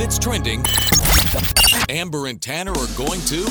if it's trending, Amber and Tanner are going to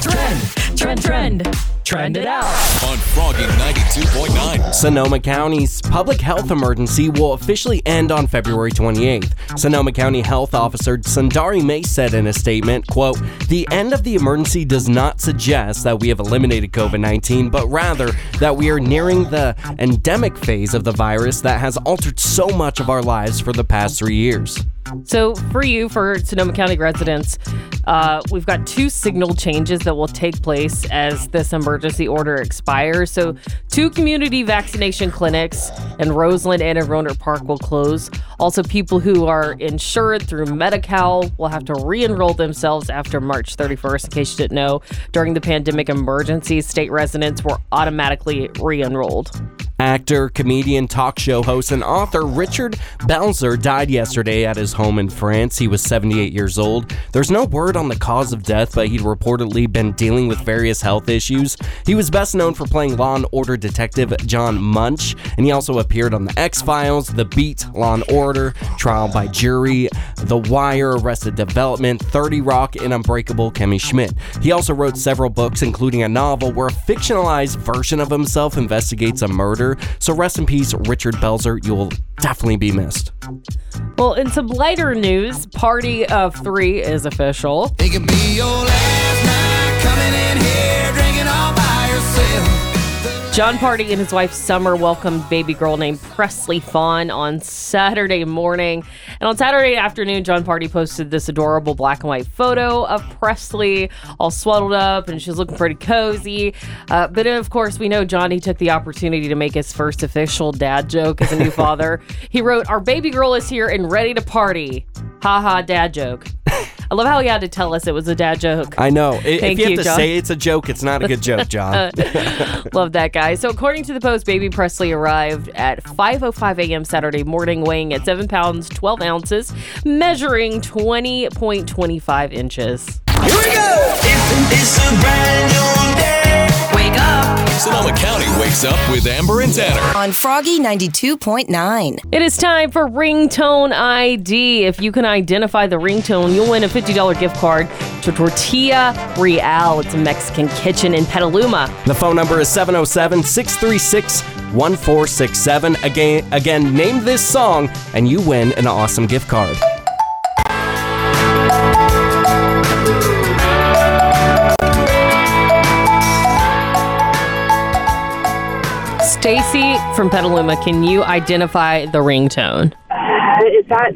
Trend, trend, trend. Trend it out. on Froggy 92.9. Sonoma County's public health emergency will officially end on February 28th. Sonoma County Health Officer Sundari Mase said in a statement, quote, "The end of the emergency does not suggest that we have eliminated COVID-19, but rather that we are nearing the endemic phase of the virus that has altered so much of our lives for the past 3 years." So, for you, for Sonoma County residents, uh, we've got two signal changes that will take place as this emergency order expires. So, two community vaccination clinics in Roseland and in Rohnert Park will close. Also, people who are insured through Medi Cal will have to re enroll themselves after March 31st. In case you didn't know, during the pandemic emergency, state residents were automatically re enrolled. Actor, comedian, talk show host, and author Richard Belzer died yesterday at his home in France. He was 78 years old. There's no word on the cause of death, but he'd reportedly been dealing with various health issues. He was best known for playing Law and Order detective John Munch, and he also appeared on The X Files, The Beat, Law and Order, Trial by Jury, The Wire, Arrested Development, 30 Rock, and Unbreakable Kimmy Schmidt. He also wrote several books, including a novel where a fictionalized version of himself investigates a murder. So rest in peace, Richard Belzer. You will definitely be missed. Well, in some lighter news, Party of Three is official. It could be your last night coming in here drinking all by yourself. Jon Pardi and his wife Summer welcomed baby girl named Presley Fawn on Saturday morning. And on Saturday afternoon, Jon Pardi posted this adorable black and white photo of Presley all swaddled up and she's looking pretty cozy. Uh, but of course, we know Johnny took the opportunity to make his first official dad joke as a new father. He wrote, Our baby girl is here and ready to party. Ha ha, dad joke. I love how he had to tell us it was a dad joke. I know. I- if Thank you have to Jon. say it's a joke, it's not a good joke, Jon. Love that guy. So, according to the Post, baby Presley arrived at 5:05 a.m. Saturday morning, weighing at seven pounds 12 ounces, measuring 20.25 inches. Here we go. It's, it's Sonoma County wakes up with Amber and Tanner. on Froggy 92.9. It is time for ringtone ID. If you can identify the ringtone, you'll win a $50 gift card to Tortilla Real. It's a Mexican kitchen in Petaluma. The phone number is 707 636 1467. Again, again, name this song and you win an awesome gift card. Stacy from Petaluma, can you identify the ringtone? Uh, is that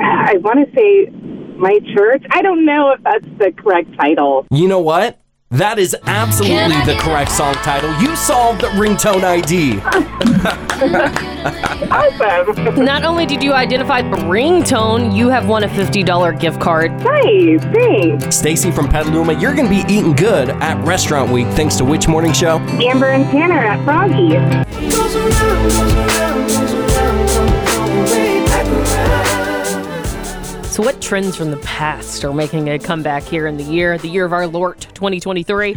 I want to say my church? I don't know if that's the correct title. You know what? That is absolutely the correct song title. You solved ringtone ID. Awesome. Not only did you identify the ringtone, you have won a $50 gift card. nice. Thanks. Stacy from Petaluma, you're going to be eating good at Restaurant Week thanks to which morning show? Amber and Tanner at Froggy. So, what trends from the past are making a comeback here in the year, the year of our Lord 2023?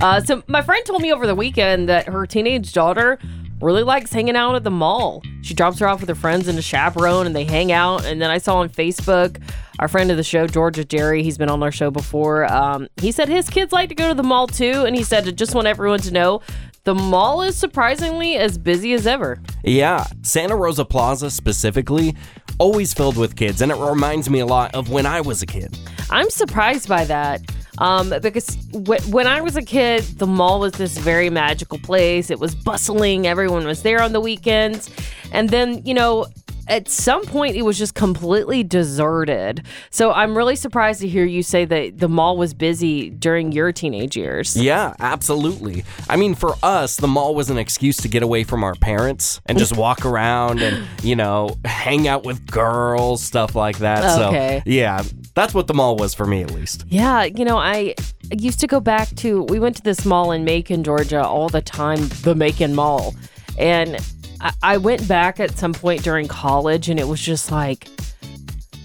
Uh, so, my friend told me over the weekend that her teenage daughter really likes hanging out at the mall. She drops her off with her friends and a chaperone, and they hang out. And then I saw on Facebook our friend of the show, Georgia Jerry, he's been on our show before. Um, he said his kids like to go to the mall too, and he said, I just want everyone to know the mall is surprisingly as busy as ever. Yeah, Santa Rosa Plaza specifically, always filled with kids, and it reminds me a lot of when I was a kid. I'm surprised by that. Um, because w- when I was a kid, the mall was this very magical place. It was bustling. Everyone was there on the weekends. And then, you know, at some point it was just completely deserted. So I'm really surprised to hear you say that the mall was busy during your teenage years. Yeah, absolutely. I mean, for us, the mall was an excuse to get away from our parents and just walk around and, you know, hang out with girls, stuff like that. Okay. So, yeah, that's what the mall was for me, at least. Yeah, you know, I I used to go back to we went to this mall in Macon, Georgia all the time, the Macon Mall. And I, I went back at some point during college and it was just like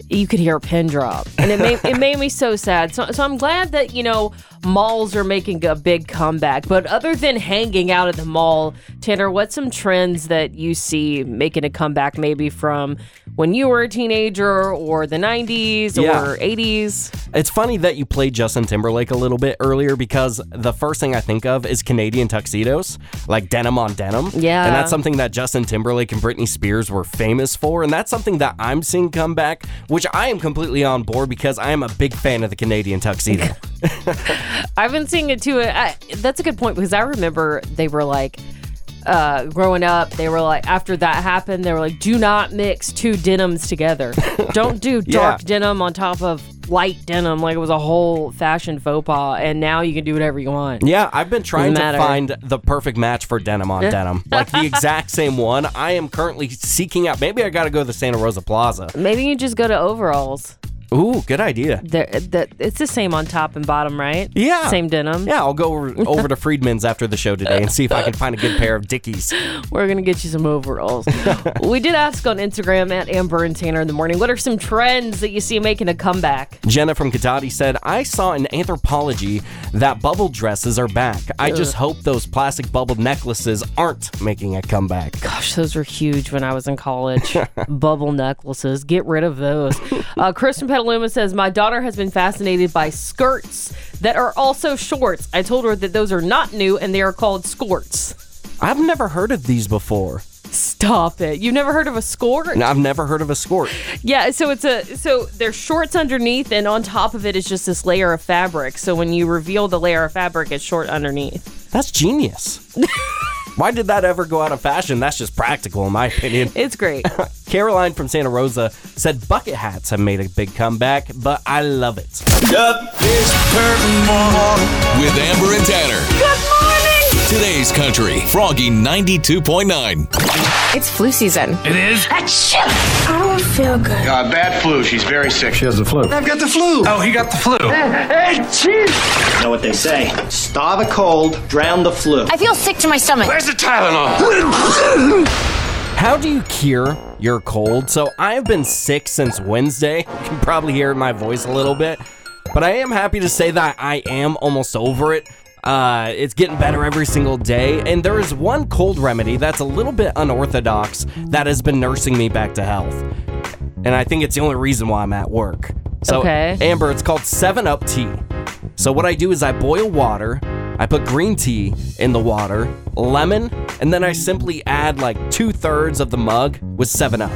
you could hear a pin drop. And it made it made me so sad. So so I'm glad that, you know, malls are making a big comeback. But other than hanging out at the mall, Tanner, what's some trends that you see making a comeback maybe from when you were a teenager or the 90s Yeah. or 80s. It's funny that you played Justin Timberlake a little bit earlier because the first thing I think of is Canadian tuxedos, like denim on denim. Yeah. And that's something that Justin Timberlake and Britney Spears were famous for. And that's something that I'm seeing come back, which I am completely on board because I am a big fan of the Canadian tuxedo. I've been seeing it too. I, that's a good point because I remember they were like, uh, growing up, they were like, after that happened, they were like, do not mix two denims together. Don't do dark Yeah. denim on top of light denim. Like it was a whole fashion faux pas. And now you can do whatever you want. Yeah, I've been trying to find the perfect match for denim on denim. Like the exact same one. I am currently seeking out. Maybe I got to go to the Santa Rosa Plaza. Maybe you just go to overalls. Ooh, good idea. They're, that it's the same on top and bottom, right? Yeah. Same denim. Yeah, I'll go over, over to Friedman's after the show today and see if I can find a good pair of Dickies. We're gonna get you some overalls. we did ask on Instagram at Amber and Tanner in the morning. What are some trends that you see making a comeback? Jenna from Cotati said, I saw in Anthropologie that bubble dresses are back. I just hope those plastic bubble necklaces aren't making a comeback. Gosh, those were huge when I was in college. Bubble necklaces. Get rid of those. Uh, Chris from Petaluma says, My daughter has been fascinated by skirts that are also shorts. I told her that those are not new and they are called skorts. I've never heard of these before. Stop it. You've never heard of a skort? And I've never heard of a skort. Yeah, so it's a so there's shorts underneath and on top of it is just this layer of fabric. So when you reveal the layer of fabric, it's short underneath. That's genius. Why did that ever go out of fashion? That's just practical, in my opinion. It's great. Caroline from Santa Rosa said bucket hats have made a big comeback, but I love it. Up this curtain wall. With Amber and Tanner. Good morning. Today's Country, Froggy 92.9. It's flu season. It is? I don't feel good. Uh, bad flu. She's very sick. She has the flu. I've got the flu. Oh, he got the flu. You know what they say? Starve a cold, drown the flu. I feel sick to my stomach. Where's the Tylenol? How do you cure your cold? So I have been sick since Wednesday. You can probably hear my voice a little bit. But I am happy to say that I am almost over it. Uh, it's getting better every single day. And there is one cold remedy that's a little bit unorthodox that has been nursing me back to health. And I think it's the only reason why I'm at work. So, Okay. Amber, it's called 7 Up Tea. So, what I do is I boil water, I put green tea in the water, lemon, and then I simply add like two thirds of the mug with 7 Up.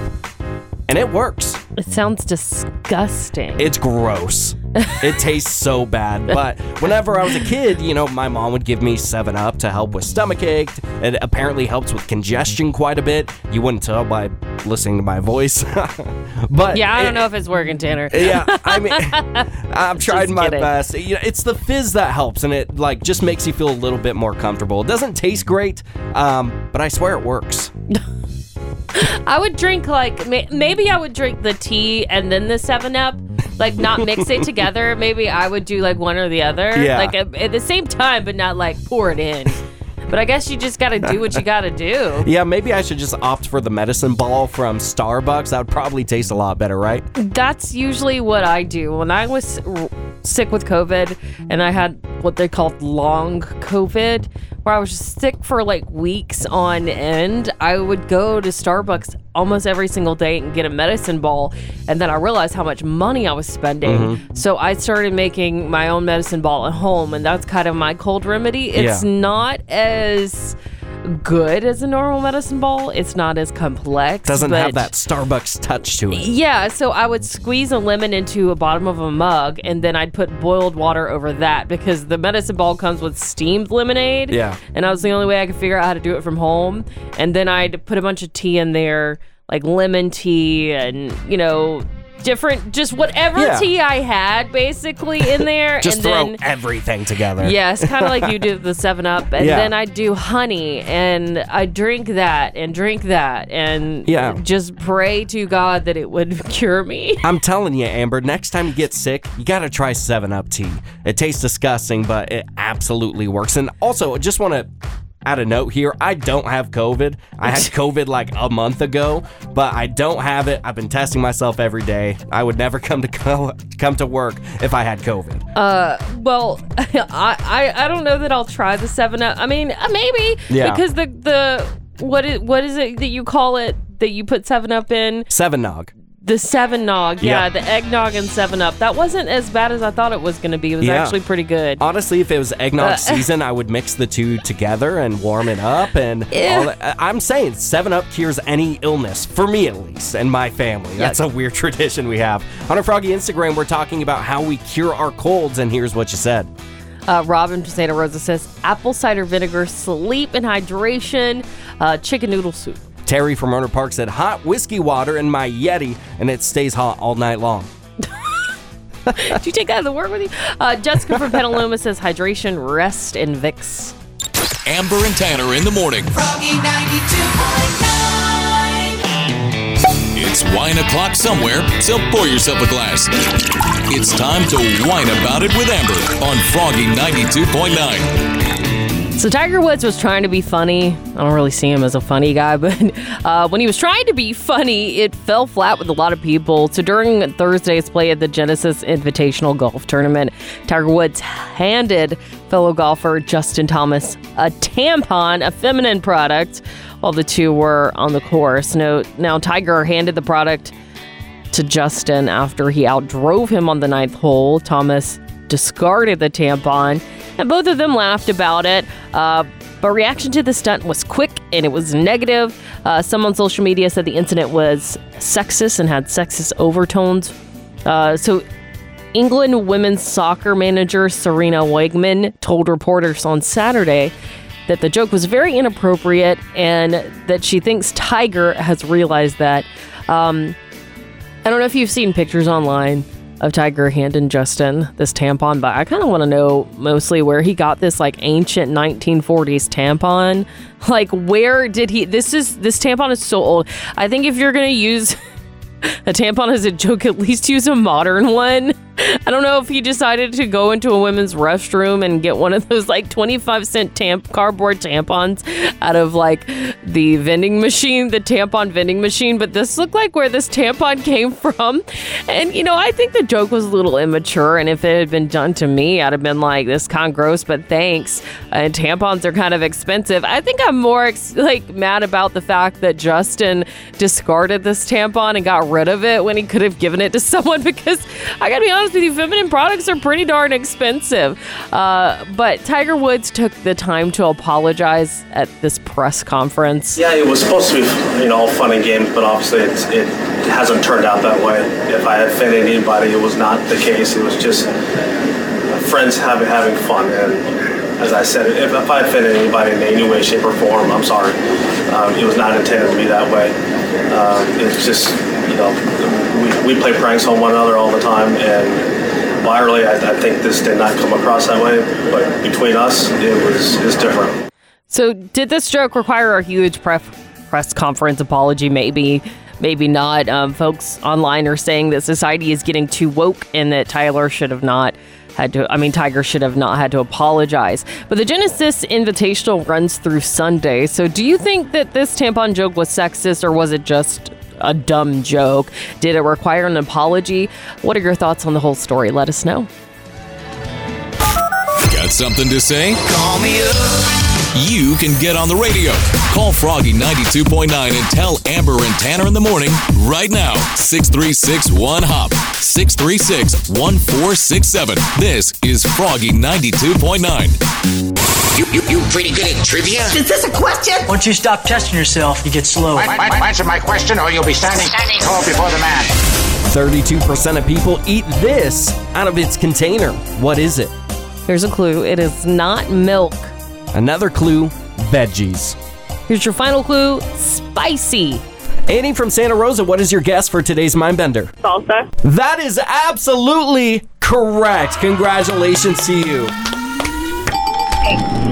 And it works. It sounds disgusting. It's gross. It tastes so bad. But whenever I was a kid, you know, my mom would give me 7 Up to help with stomachache. It apparently helps with congestion quite a bit. You wouldn't tell by listening to my voice. but yeah, I don't know if it's working, Tanner. yeah, I mean, I've tried Just my kidding. best. You know, it's the fizz that helps, and it like just makes you feel a little bit more comfortable. It doesn't taste great, um, but I swear it works. I would drink like maybe I would drink the tea and then the Seven Up, like not mix it together. Maybe I would do like one or the other, Yeah. like at, at the same time, but not like pour it in. But I guess you just got to do what you got to do. Yeah, maybe I should just opt for the medicine ball from Starbucks. That would probably taste a lot better, right? That's usually what I do when I was r- sick with COVID and I had what they called long COVID, where I was just sick for like weeks on end. I would go to Starbucks almost every single day and get a medicine ball. And then I realized how much money I was spending. Mm-hmm. So I started making my own medicine ball at home. And that's kind of my cold remedy. It's Yeah. not as good as a normal medicine ball, it's not as complex. Doesn't have that Starbucks touch to it. yeah, so I would squeeze a lemon into a bottom of a mug and then I'd put boiled water over that because the medicine ball comes with steamed lemonade. Yeah. And that was the only way I could figure out how to do it from home. And then I'd put a bunch of tea in there, like lemon tea and, you know, different, just whatever Yeah. tea I had basically in there. Just and throw then, everything together. Yes, kind of like you do the 7 Up. And Yeah. then I do honey and I drink that and drink that and Yeah. just pray to God that it would cure me. I'm telling you, Amber, next time you get sick, you gotta try 7 Up tea. It tastes disgusting, but it absolutely works. And also, I just wanna add a note here I don't have COVID. I had COVID like a month ago, but I don't have it. I've been testing myself every day. I would never come to co- come to work if I had COVID. Uh, Well, I, I I don't know that I'll try the Seven Up. I mean, uh, maybe Yeah. because the the what is what is it that you call it? that you put Seven Up in. Seven Nog. The Seven Nog, yeah, Yeah. the eggnog and Seven Up. That wasn't as bad as I thought it was going to be. It was Yeah. actually pretty good. Honestly, if it was eggnog Uh, season, I would mix the two together and warm it up. And all that. I- I'm saying Seven Up cures any illness for me at least and my family. That's a weird tradition we have. On our Froggy Instagram, we're talking about how we cure our colds, and here's what you said. Uh, Robin from Santa Rosa says apple cider vinegar, sleep and hydration, uh, chicken noodle soup. Terry from Rohnert Park said hot whiskey water in my Yeti, and it stays hot all night long. Did you take that to work with you? Uh, Jessica from Petaluma says hydration, rest, and Vicks. Amber and Tanner in the morning. Froggy 92.9. It's wine o'clock somewhere, so pour yourself a glass. It's time to whine about it with Amber on Froggy 92.9. So Tiger Woods was trying to be funny. I don't really see him as a funny guy, but uh, when he was trying to be funny, it fell flat with a lot of people. So during Thursday's play at the Genesis Invitational Golf Tournament, Tiger Woods handed fellow golfer Justin Thomas a tampon, a feminine product, while the two were on the course. No, now Tiger handed the product to Justin after he outdrove him on the ninth hole. Thomas discarded the tampon, and both of them laughed about it. Uh, but reaction to the stunt was quick and it was negative. Uh, some on social media said the incident was sexist and had sexist overtones. Uh, so England women's soccer manager Sarina Wiegman told reporters on Saturday that the joke was very inappropriate and that she thinks Tiger has realized that. Um, I don't know if you've seen pictures online of Tiger handing Justin this tampon, but I kind of want to know mostly where he got this like ancient 1940s tampon. Like, where did he? This is this tampon is so old. I think if you're gonna use a tampon as a joke, at least use a modern one. I don't know if he decided to go into a women's restroom and get one of those like 25 cent tamp cardboard tampons out of like the vending machine, the tampon vending machine, but this looked like where this tampon came from. And you know, I think the joke was a little immature and if it had been done to me, I'd have been like this of gross, but thanks. And tampons are kind of expensive. I think I'm more ex- like mad about the fact that Justin discarded this tampon and got rid of it when he could have given it to someone because I gotta be honest with you, feminine products are pretty darn expensive. Uh, but Tiger Woods took the time to apologize at this press conference. Yeah, it was supposed to be, you know, fun and games, but obviously it hasn't turned out that way. If I offended anybody, it was not the case. It was just friends having having fun. And as I said, if, if I offended anybody in any way, shape, or form, I'm sorry. Um, it was not intended to be that way. Um, it's just, you know, we, we play pranks on one another all the time, and really, I, I think this did not come across that way. But between us, it was it's different. So, did this joke require a huge pref- press conference apology? Maybe, maybe not. Um, folks online are saying that society is getting too woke and that Tyler should have not had to. I mean, Tiger should have not had to apologize. But the Genesis Invitational runs through Sunday. So, do you think that this tampon joke was sexist or was it just? A dumb joke. Did it require an apology? What are your thoughts on the whole story? Let us know. Got something to say? Call me up. You can get on the radio. Call Froggy 92.9 and tell Amber and Tanner in the morning right now. 636 1 Hop. 636 1467. This is Froggy 92.9. You, you, you pretty good at trivia? Is this a question? Once you stop testing yourself, you get slow. Answer my question or you'll be standing tall before the man. 32% of people eat this out of its container. What is it? Here's a clue it is not milk. Another clue veggies. Here's your final clue spicy. Annie from Santa Rosa, what is your guess for today's Mindbender? Salsa. That is absolutely correct. Congratulations to you.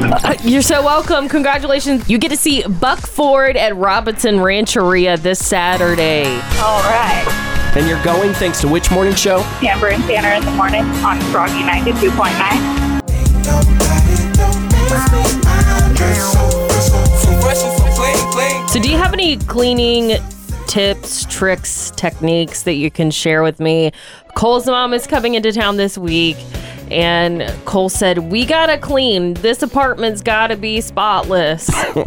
Uh, you're so welcome. Congratulations. You get to see Buck Ford at Robinson Rancheria this Saturday. All right. And you're going thanks to which morning show? Amber and Tanner in the morning on Froggy 92.9. any cleaning tips, tricks, techniques that you can share with me? Cole's mom is coming into town this week, And Cole said, We gotta clean. This apartment's gotta be spotless.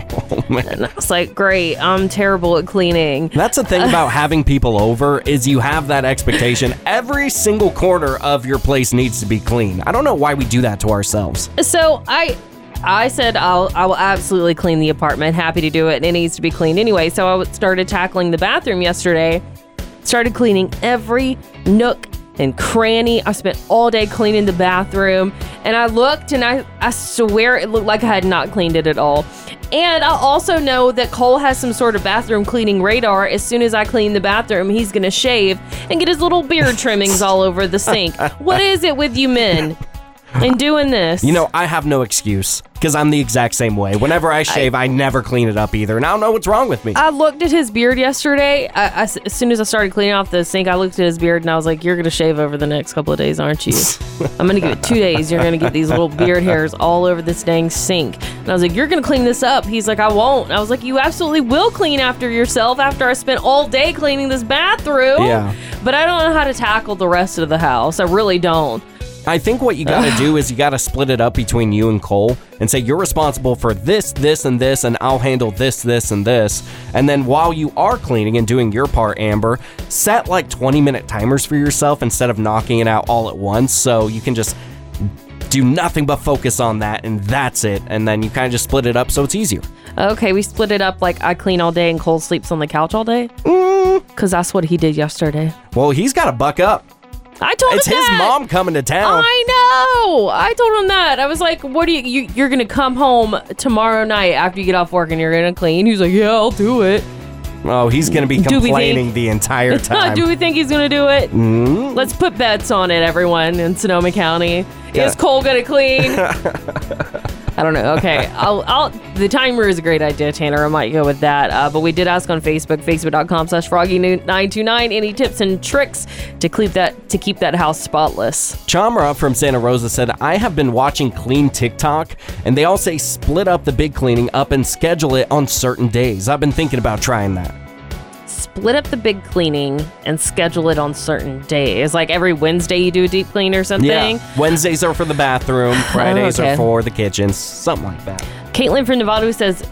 Oh, and I was like, Great, I'm terrible at cleaning. That's the thing about having people over is you have that expectation. Every single corner of your place needs to be clean. I don't know why we do that to ourselves. So I I said I'll I will absolutely clean the apartment. Happy to do it, and it needs to be cleaned anyway. So I started tackling the bathroom yesterday. Started cleaning every nook and cranny. I spent all day cleaning the bathroom, and I looked and I I swear it looked like I had not cleaned it at all. And I also know that Cole has some sort of bathroom cleaning radar. As soon as I clean the bathroom, he's gonna shave and get his little beard trimmings all over the sink. What is it with you men? in doing this. You know, I have no excuse because I'm the exact same way. Whenever I shave, I, never clean it up either, and I don't know what's wrong with me. I looked at his beard yesterday. I, I, as soon as I started cleaning off the sink, I looked at his beard and I was like, "You're gonna shave over the next couple of days, aren't you? I'm gonna give it two days. You're gonna get these little beard hairs all over this dang sink." And I was like, "You're gonna clean this up." He's like, "I won't." I was like, "You absolutely will clean after yourself after I spent all day cleaning this bathroom." Yeah. But I don't know how to tackle the rest of the house. I really don't. I think what you got to do is you got to split it up between you and Cole and say you're responsible for this, this, and this, and I'll handle this, this, and this. And then while you are cleaning and doing your part, Amber, set like 20 minute timers for yourself instead of knocking it out all at once so you can just do nothing but focus on that and that's it. And then you kind of just split it up so it's easier. Okay, we split it up like I clean all day and Cole sleeps on the couch all day. Mm. Because that's what he did yesterday. Well, he's got to buck up. I told him It's him his that. mom coming to town. I know. I told him that. I was like, "What do you, you? You're gonna come home tomorrow night after you get off work and you're gonna clean." He's like, "Yeah, I'll do it." Oh, he's going to be Do complaining the entire time. do we think he's gonna do it? Mm. Let's put bets on it, everyone in Sonoma County. Is Cole gonna clean? I don't know. Okay, I'll, I'll. The timer is a great idea, Tanner. I might go with that. Uh, but we did ask on Facebook, facebook.com/slash froggy929, any tips and tricks to keep that to keep that house spotless. Chamra from Santa Rosa said, I have been watching Clean TikTok, and they all say split up the big cleaning up and schedule it on certain days. I've been thinking about trying that. Split up the big cleaning and schedule it on certain days. Like every Wednesday, you do a deep clean or something. Yeah. Wednesdays are for the bathroom, Fridays okay. are for the kitchen, something like that. Caitlin from Nevada says,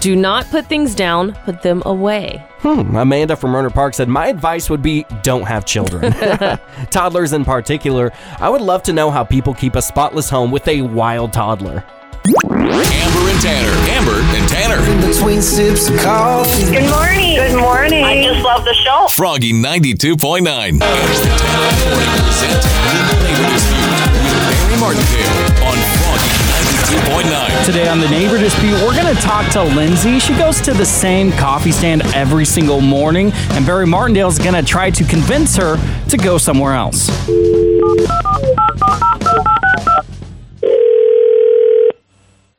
"Do not put things down; put them away." Hmm. Amanda from Rohnert Park said, My advice would be don't have children. Toddlers in particular. I would love to know how people keep a spotless home with a wild toddler. Amber and Tanner. Amber and Tanner. Between sips of coffee. Good morning. Good morning. I just love the show. Froggy 92.9. Amber and Tanner in the morning present Legal Neighbor Dispute with Barry Martindale on Froggy 92.9. Today on the Neighbor Dispute, we're going to talk to Lindsay. She goes to the same coffee stand every single morning, and Barry Martindale is going to try to convince her to go somewhere else.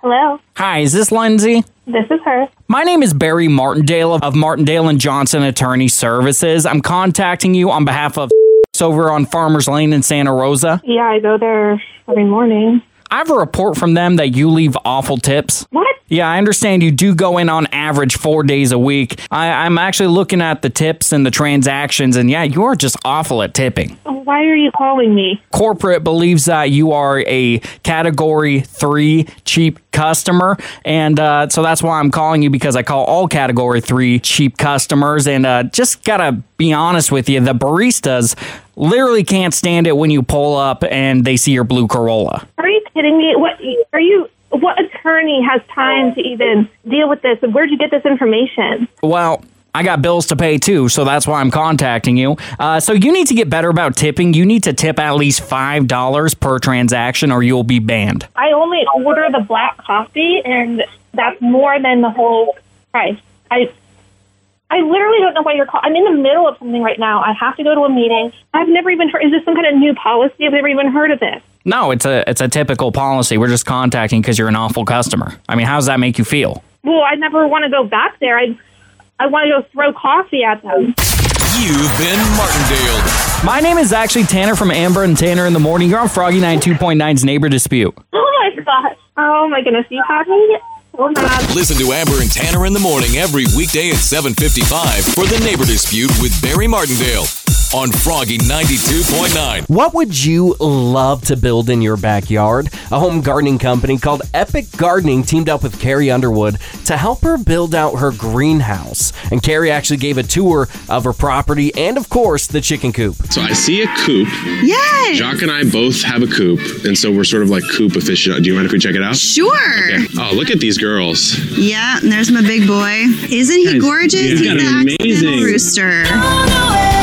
Hello. Hi, is this Lindsay? This is her. My name is Barry Martindale of- Martindale and Johnson Attorney Services. I'm contacting you on behalf of over on Farmers Lane in Santa Rosa. Yeah, I go there every morning. I have a report from them that you leave awful tips. What? Yeah, I understand you do go in on average four days a week. I, I'm actually looking at the tips and the transactions, and yeah, you are just awful at tipping. Oh, Why are you calling me? Corporate believes that you are a category three cheap customer, and uh, so that's why I'm calling you because I call all category three cheap customers. And uh, just gotta be honest with you, the baristas literally can't stand it when you pull up and they see your blue Corolla. Are you kidding me? What are you? What attorney has time to even deal with this? And where'd you get this information? Well, I got bills to pay too, so that's why I'm contacting you. Uh, so you need to get better about tipping. You need to tip at least five dollars per transaction, or you'll be banned. I only order the black coffee, and that's more than the whole price. I. I literally don't know why you're calling. I'm in the middle of something right now. I have to go to a meeting. I've never even heard. Is this some kind of new policy? I've never even heard of this. No, it's a it's a typical policy. We're just contacting because you're an awful customer. I mean, how does that make you feel? Well, I never want to go back there. I, I want to go throw coffee at them. You've been Martindale. My name is actually Tanner from Amber and Tanner in the morning. You're on Froggy 92.9's Neighbor Dispute. Oh my gosh. Oh my goodness. You had me. Oh my Listen to Amber and Tanner in the morning every weekday at 7:55 for the Neighbor Dispute with Barry Martindale on Froggy 92.9. What would you love to build in your backyard? A home gardening company called Epic Gardening teamed up with Carrie Underwood to help her build out her greenhouse. And Carrie actually gave a tour of her property and, of course, the chicken coop. So I see a coop. Yes. Jock and I both have a coop, and so we're sort of like coop aficionados. Do you mind if we check it out? Sure. Okay. Oh, look at these girls. Yeah, and there's my big boy. Isn't he Guys, gorgeous? he's got an accidental amazing- rooster.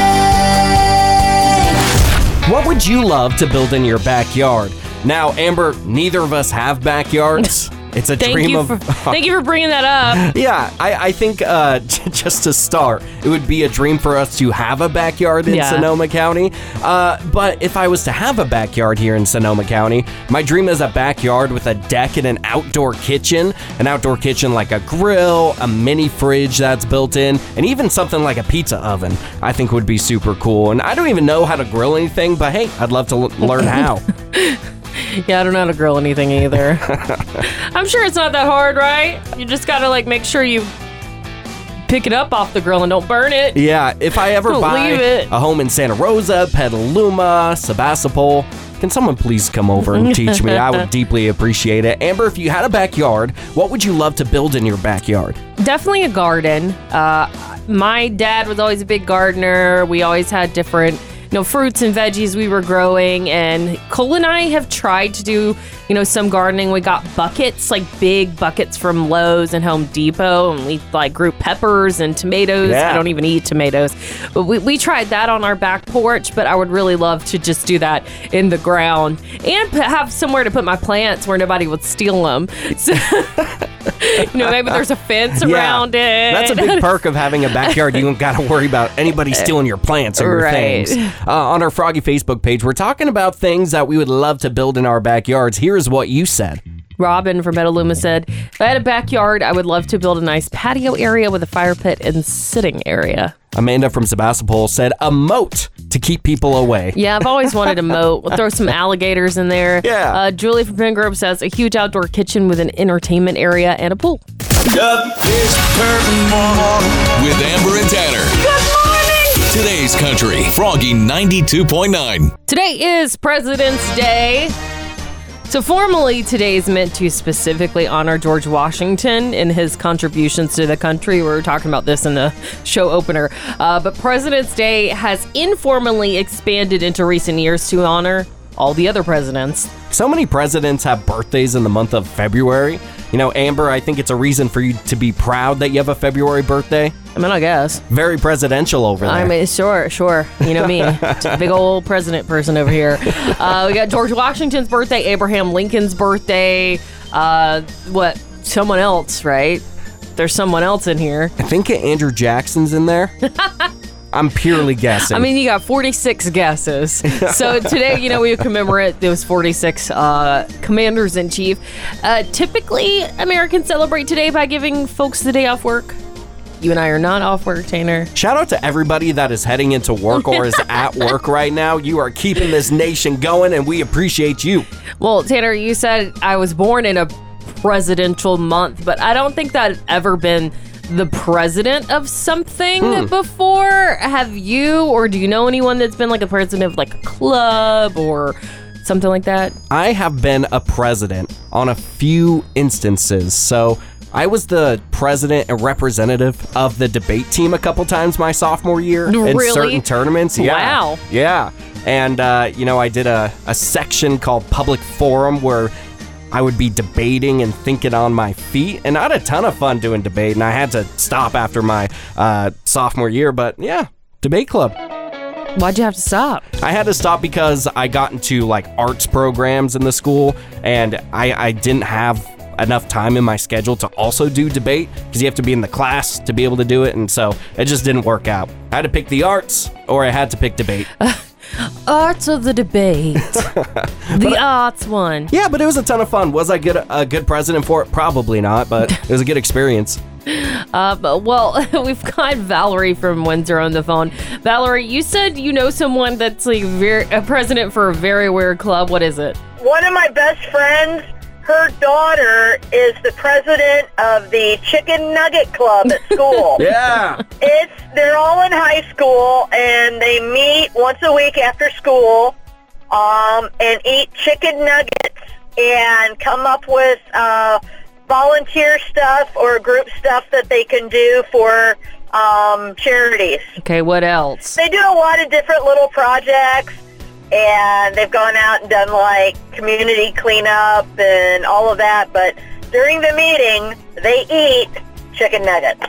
What would you love to build in your backyard? Now, Amber, neither of us have backyards. It's a Thank dream you of. for thank you for bringing that up. Yeah, I, I think uh, just to start, it would be a dream for us to have a backyard in Yeah. Sonoma County. Uh, but if I was to have a backyard here in Sonoma County, my dream is a backyard with a deck and an outdoor kitchen. An outdoor kitchen like a grill, a mini fridge that's built in, and even something like a pizza oven. I think would be super cool. And I don't even know how to grill anything, but hey, I'd love to l- learn how. Yeah, I don't know how to grill anything either. I'm sure it's not that hard, right? You just gotta like make sure you pick it up off the grill and don't burn it. Yeah, if I ever Don't buy leave it. a home in Santa Rosa, Petaluma, Sebastopol, can someone please come over and teach me? I would deeply appreciate it. Amber, if you had a backyard, what would you love to build in your backyard? Definitely a garden. Uh, my dad was always a big gardener. We always had different, know, fruits and veggies we were growing. And Cole and I have tried to do, you know, some gardening. We got buckets, like big buckets from Lowe's and Home Depot, and we like grew peppers and tomatoes. Yeah. I don't even eat tomatoes, but we, we tried that on our back porch. But I would really love to just do that in the ground and p- have somewhere to put my plants where nobody would steal them. So, you know, maybe there's a fence around it. That's a big perk of having a backyard. You don't got to worry about anybody stealing your plants or your Right. things. Uh, on our Froggy Facebook page, we're talking about things that we would love to build in our backyards. Here's what you said. Robin from Petaluma said, If I had a backyard, I would love to build a nice patio area with a fire pit and sitting area. Amanda from Sebastopol said a moat to keep people away. Yeah, I've always wanted a moat. We'll throw some alligators in there. Yeah. Uh, Julie from Penngrove says, A huge outdoor kitchen with an entertainment area and a pool. Up is Curtain with Amber and Tanner. Good morning. Today's Country, Froggy 92.9. Today is President's Day. So, formally, today is meant to specifically honor George Washington and his contributions to the country. We were talking about this in the show opener. Uh, but President's Day has informally expanded into recent years to honor all the other presidents. So many presidents have birthdays in the month of February. You know, Amber, I think it's a reason for you to be proud that you have a February birthday. I mean, I guess. Very presidential over there. I mean, sure, sure. You know me, big old president person over here. Uh, we got George Washington's birthday, Abraham Lincoln's birthday. Uh, what? Someone else, right? There's someone else in here. I think Andrew Jackson's in there. I'm purely guessing. I mean, you got 46 guesses. so today, you know, we commemorate those 46 uh, commanders in chief. Uh, typically, Americans celebrate today by giving folks the day off work. You and I are not off work, Tanner. Shout out to everybody that is heading into work or is at work right now. You are keeping this nation going, and we appreciate you. Well, Tanner, you said I was born in a presidential month, but I don't think that ever been the president of something Hmm. before. Have you, or do you know anyone that's been like a president of like a club or something like that? I have been a president on a few instances. So I was the president and representative of the debate team a couple times my sophomore year in certain tournaments. Yeah. Wow. Yeah. And, uh, you know, I did a, a section called Public Forum where I would be debating and thinking on my feet. And I had a ton of fun doing debate. And I had to stop after my uh, sophomore year. But yeah, debate club. Why'd you have to stop? I had to stop because I got into like arts programs in the school and I, I didn't have enough time in my schedule to also do debate because you have to be in the class to be able to do it. And so it just didn't work out. I had to pick the arts or I had to pick debate. Arts of the debate. the arts one. Yeah, but it was a ton of fun. Was I good a good president for it? Probably not, but it was a good experience. Uh, but, well, we've got Valerie from Windsor on the phone. Valerie, you said you know someone that's like very, a president for a very weird club. What is it? One of my best friends her daughter is the president of the Chicken Nugget Club at school. Yeah. It's they're all in high school and they meet once a week after school um, and eat chicken nuggets and come up with uh, volunteer stuff or group stuff that they can do for um, charities. Okay, what else? They do a lot of different little projects and they've gone out and done like community cleanup and all of that. But during the meeting, they eat chicken nuggets.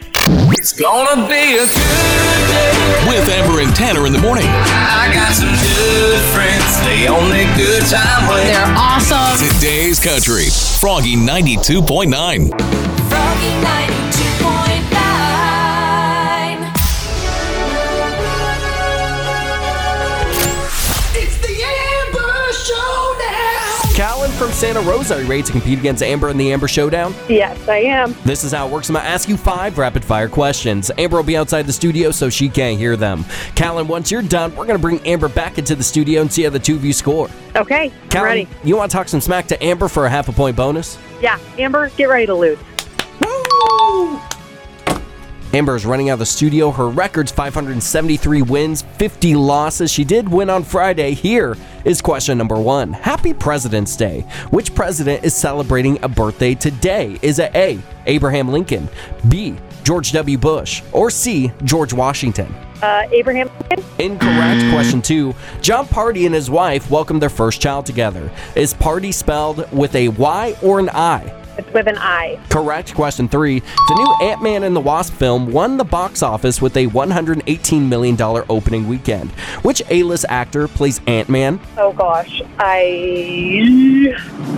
It's gonna be a good day. With Amber and Tanner in the morning. I got some good friends. They only good time when They're awesome. Today's Country. Froggy 92.9. Froggy 92.9. from Santa Rosa, are you ready to compete against Amber in the Amber Showdown? Yes, I am. This is how it works. I'm going to ask you five rapid fire questions. Amber will be outside the studio so she can't hear them. Callan, once you're done, we're going to bring Amber back into the studio and see how the two of you score. Okay, I'm Callan, ready. you want to talk some smack to Amber for a half a point bonus? Yeah, Amber, get ready to lose. Amber is running out of the studio. Her record's 573 wins, 50 losses. She did win on Friday. Here is question number one Happy President's Day. Which president is celebrating a birthday today? Is it A. Abraham Lincoln, B. George W. Bush, or C. George Washington? Uh, Abraham Lincoln? Incorrect. Question two. Jon Pardi and his wife welcomed their first child together. Is Pardi spelled with a Y or an I? It's with an I. Correct. Question three. The new Ant Man and the Wasp film won the box office with a $118 million opening weekend. Which A list actor plays Ant Man? Oh gosh, I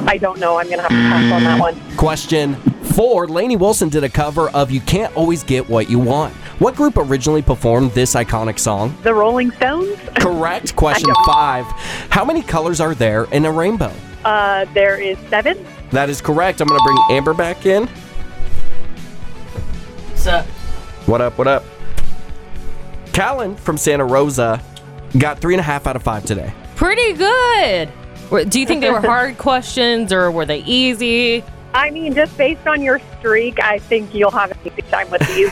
I don't know. I'm gonna have to pass on that one. Question four. Lainey Wilson did a cover of You Can't Always Get What You Want. What group originally performed this iconic song? The Rolling Stones? Correct. Question five. How many colors are there in a rainbow? Uh, there is seven. That is correct. I'm going to bring Amber back in. What's up? What up? What up? Callan from Santa Rosa got three and a half out of five today. pretty good. Do you think they were hard questions or were they easy? I mean, just based on your streak, I think you'll have a easy time with these.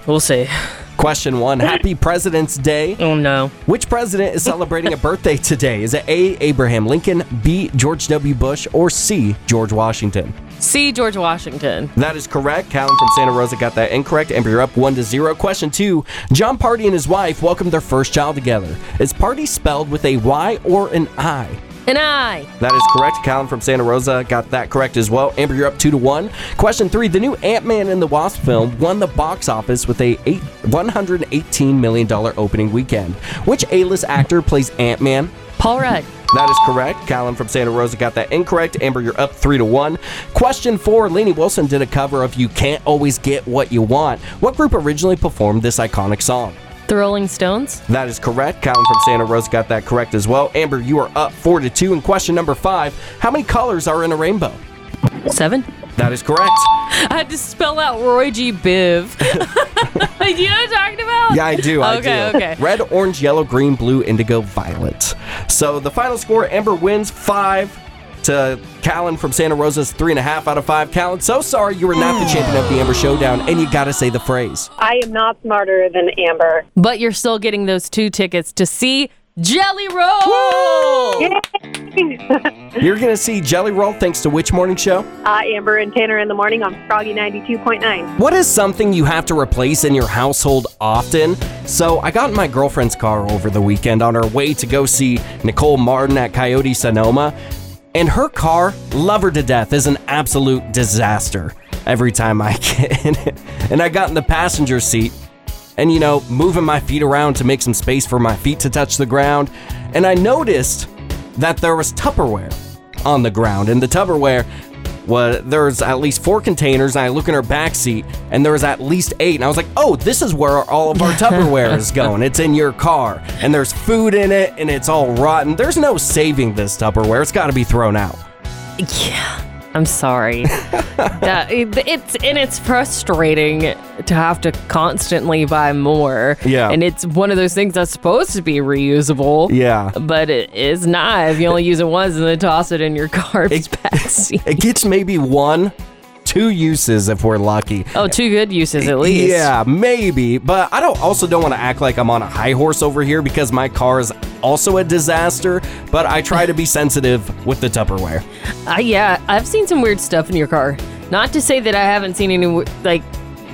We'll see. Question one Happy President's Day. Oh no. Which president is celebrating a birthday today? Is it A. Abraham Lincoln, B. George W. Bush, or C. George Washington? C. George Washington. That is correct. Callan from Santa Rosa got that incorrect. Amber, you're up one to zero. Question two Jon Pardi and his wife welcomed their first child together. Is Pardi spelled with a Y or an I? An I. That is correct. Callan from Santa Rosa got that correct as well. Amber, you're up two to one. Question three: The new Ant-Man and the Wasp film won the box office with a eight, 118 million dollar opening weekend. Which A-list actor plays Ant-Man? Paul Rudd. That is correct. Callan from Santa Rosa got that incorrect. Amber, you're up three to one. Question four: Lainey Wilson did a cover of "You Can't Always Get What You Want." What group originally performed this iconic song? The Rolling Stones. That is correct. Callan from Santa Rosa got that correct as well. Amber, you are up four to two. And question number five: How many colors are in a rainbow? Seven. That is correct. I had to spell out Roy G. Biv. You know what I'm talking about? Yeah, I do. I okay, do. okay. Red, orange, yellow, green, blue, indigo, violet. So the final score: Amber wins five to Callan from Santa Rosa's three and a half out of five. Callan, so sorry you were not the champion of the Amber Showdown, and you got to say the phrase. I am not smarter than Amber. But you're still getting those two tickets to see Jelly Roll. You're gonna see Jelly Roll thanks to which morning show? Uh, Amber and Tanner in the morning on Froggy 92.9. What is something you have to replace in your household often? So, I got in my girlfriend's car over the weekend on her way to go see Nicole Martin at Coyote Sonoma, and her car, love her to death, is an absolute disaster every time I get in it. And I got in the passenger seat and, you know, moving my feet around to make some space for my feet to touch the ground, and I noticed that there was Tupperware on the ground, and the Tupperware was there's at least four containers. And I look in her back seat, and there was at least eight, and I was like, "Oh, this is where all of our Tupperware is going. It's in your car, and there's food in it, and it's all rotten. There's no saving this Tupperware. It's got to be thrown out." Yeah. I'm sorry. that, it- it's and it's frustrating to have to constantly buy more. Yeah. And it's one of those things that's supposed to be reusable. Yeah. But it is not. If you only use it once and then toss it in your garbage bag. It gets maybe one, two uses if we're lucky. Oh, two good uses at least. Yeah, maybe. But I don't also don't want to act like I'm on a high horse over here because my car is also a disaster. But I try to be sensitive with the Tupperware. Uh, yeah, I've seen some weird stuff in your car. Not to say that I haven't seen any like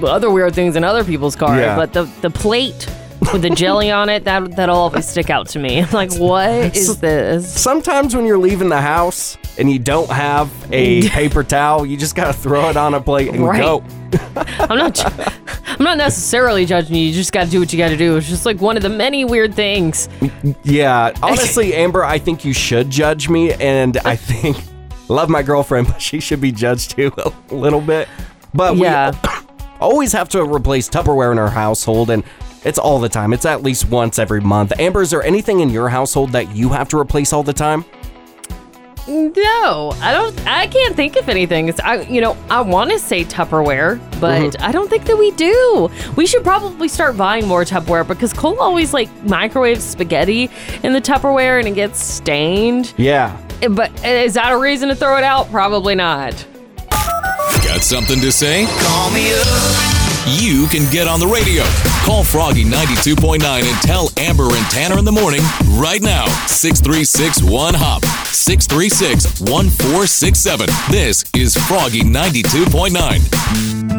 other weird things in other people's cars, Yeah. but the the plate with the jelly on it that that'll always stick out to me. I'm like, what is this? Sometimes when you're leaving the house and you don't have a paper towel, you just gotta throw it on a plate and Right. go. I'm not. ju- I'm not necessarily judging you. You just got to do what you got to do. It's just like one of the many weird things. Yeah, honestly, Amber, I think you should judge me, and I think love my girlfriend, but she should be judged too a little bit. But Yeah. we always have to replace Tupperware in our household, and it's all the time. It's at least once every month. Amber, is there anything in your household that you have to replace all the time? No, I don't. I can't think of anything. It's, I, you know, I want to say Tupperware, but Mhm. I don't think that we do. We should probably start buying more Tupperware because Cole always like microwaves spaghetti in the Tupperware and it gets stained. Yeah. But is that a reason to throw it out? Probably not. Got something to say? Call me up. You can get on the radio. Call Froggy 92.9 and tell Amber and Tanner in the morning right now. 636 1 Hop. 636 1467. This is Froggy 92.9.